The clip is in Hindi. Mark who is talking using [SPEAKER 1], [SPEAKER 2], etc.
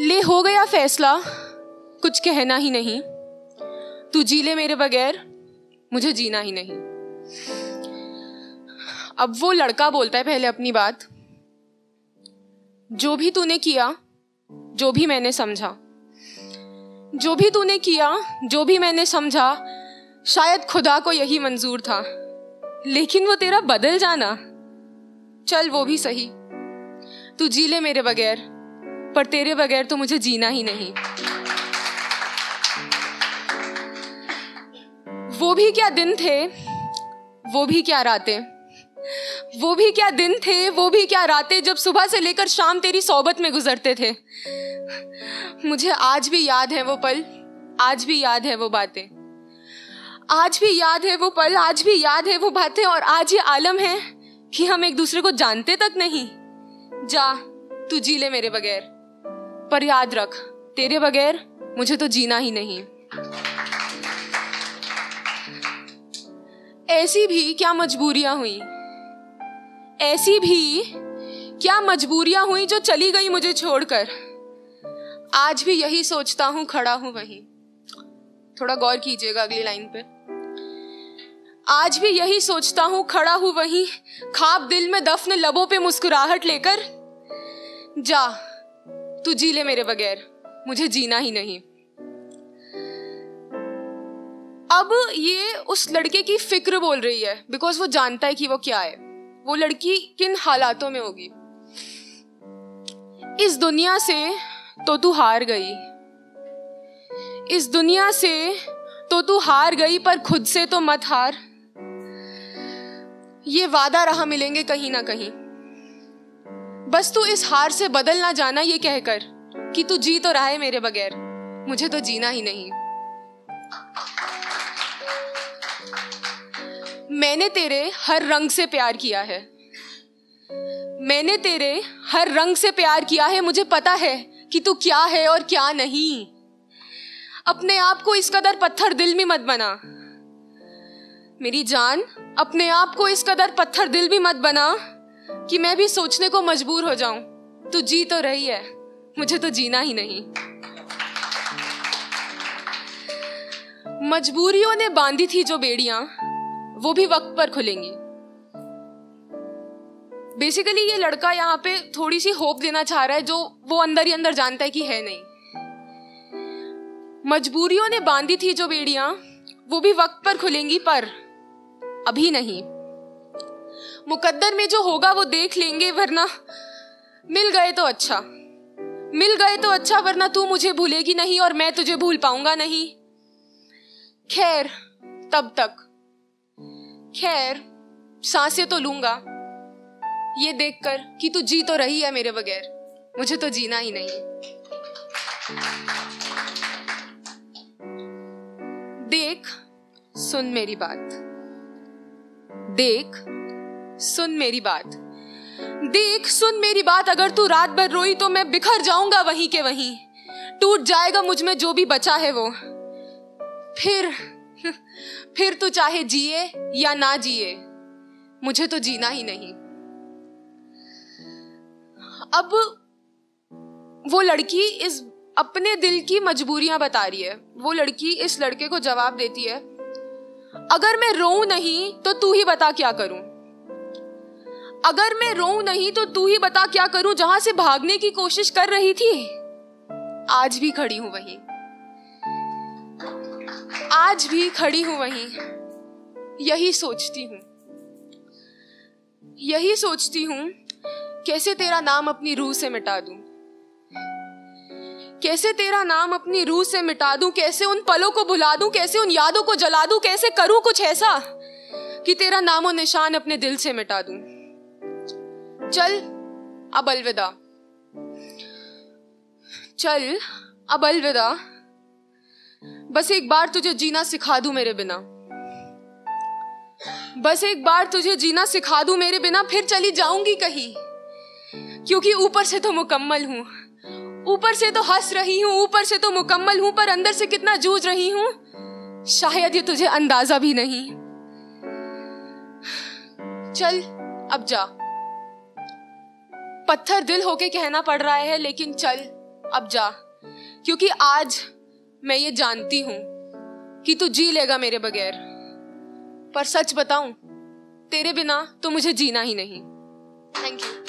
[SPEAKER 1] ले हो गया फैसला। कुछ कहना ही नहीं। तू जी ले मेरे बगैर, मुझे जीना ही नहीं। अब वो लड़का बोलता है पहले अपनी बात। जो भी तूने किया, जो भी मैंने समझा। जो भी तूने किया, जो भी मैंने समझा, शायद खुदा को यही मंजूर था। लेकिन वो तेरा बदल जाना। चल वो भी सही। तू जी ले मेरे बगैर पर तेरे बगैर तो मुझे जीना ही नहीं। वो भी क्या दिन थे? वो भी क्या रातें? वो भी क्या दिन थे? वो भी क्या रातें जब सुबह से लेकर शाम तेरी सोबत में गुजरते थे? मुझे आज भी याद है वो पल, आज भी याद है वो बातें। आज भी याद है वो पल, आज भी याद है वो बातें और आज ये आलम है कि हम एक दूसरे को जानते तक नहीं। जा, तू जी ले मेरे बगैर। पर याद रख, तेरे बगैर मुझे तो जीना ही नहीं। ऐसी भी क्या मजबूरियाँ हुई? ऐसी भी क्या मजबूरियाँ हुई जो चली गई मुझे छोड़कर? आज भी यही सोचता हूँ, खड़ा हूँ वहीं। थोड़ा गौर कीजिएगा अगली लाइन पे। आज भी यही सोचता हूँ, खड़ा हूँ वहीं। खाब दिल में दफन, लबों पे मुस्कुराहट लेकर। जा तू जी ले मेरे बगैर। मुझे जीना ही नहीं। अब ये उस लड़के की फ़िक्र बोल रही है बिकॉज़ वो जानता है कि वो क्या है। वो लड़की किन हालातों में होगी। इस दुनिया से तो तू हार गई। इस दुनिया से तो तू हार गई, पर खुद से तो मत हार। ये वादा रहा मिलेंगे कहीं ना कहीं। बस तू इस हार से बदल ना जाना ये कहकर कि तू जी तो रहा है मेरे बगैर। मुझे तो जीना ही नहीं। मैंने तेरे हर रंग से प्यार किया है। मैंने तेरे हर रंग से प्यार किया है। मुझे पता है कि तू क्या है और क्या नहीं। अपने आप को इस कदर पत्थर दिल में मत बना। मेरी जान, अपने आप को इस कदर पत्थर दिल भी मत बना। कि मैं भी सोचने को मजबूर हो जाऊँ। तू जी तो रही है। मुझे तो जीना ही नहीं। मजबूरियों ने बांधी थी जो बेड़ियाँ, वो भी वक्त पर खुलेंगी। बेसिकली ये लड़का यहाँ पे थोड़ी सी होप देना चाह रहा है जो वो अंदर ही अंदर जानता है कि है नहीं। मजबूरियों ने बांधी थी जो बेड़ियाँ, वो भी वक्त पर खुलेंगी, पर अभी नहीं। मुकद्दर में जो होगा वो देख लेंगे, वरना मिल गए तो अच्छा। मिल गए तो अच्छा वरना तू मुझे भूलेगी नहीं और मैं तुझे भूल पाऊँगा नहीं। खैर, तब तक। खैर, साँसें तो लूँगा। ये देखकर कि तू जी तो रही है मेरे बगैर, मुझे तो जीना ही नहीं। देख, सुन मेरी बात। देख सुन मेरी बात। देख, सुन मेरी बात। अगर तू रात भर रोई तो मैं बिखर जाऊँगा वहीं के वहीं। टूट जाएगा मुझमें जो भी बचा है वो। फिर फिर तू चाहे जिए या ना जिए, मुझे तो जीना ही नहीं। अब वो लड़की इस अपने दिल की मजबूरियाँ बता रही है। वो लड़की इस लड़के को जवाब देती है, अगर मैं रो नहीं तो तू ही बता क्या करूँ? अगर मैं रो नहीं तो तू ही बता क्या करूँ, जहाँ से भागने की कोशिश कर रही थी। आज भी खड़ी हूँ वहीं। आज भी खड़ी हूँ वहीं। यही सोचती हूँ। यही सोचती हूँ, कैसे तेरा नाम अपनी रूह से मिटा दूँ? कैसे तेरा नाम अपनी रूह से मिटा दूँ? कैसे उन पलों को भुला दूँ? कैसे उन यादों को जला दूँ? कैसे करूँ कुछ ऐसा कि तेरा नामो निशान अपने दिल से मिटा दूँ? चल, अब अलविदा। चल, अब अलविदा। बस एक बार तुझे जीना सिखा दूँ मेरे बिना। बस एक बार तुझे जीना सिखा दूँ मेरे बिना, फिर चली जाऊँगी कहीं। क्योंकि ऊपर से तो मुकम्मल हूँ। ऊपर से तो हंस रही हूँ, ऊपर से तो मुकम्मल हूँ, पर अंदर से कितना जूझ रही हूँ, शायद ये तुझे अंदाज़ा भी नहीं। चल, अब जा। पत्थर दिल होके कहना पड़ रहा है, लेकिन चल, अब जा। क्योंकि आज मैं ये जानती हूँ कि तू जी लेगा मेरे बगैर। पर सच बताऊँ, तेरे बिना तो मुझे जीना ही नहीं। Thank you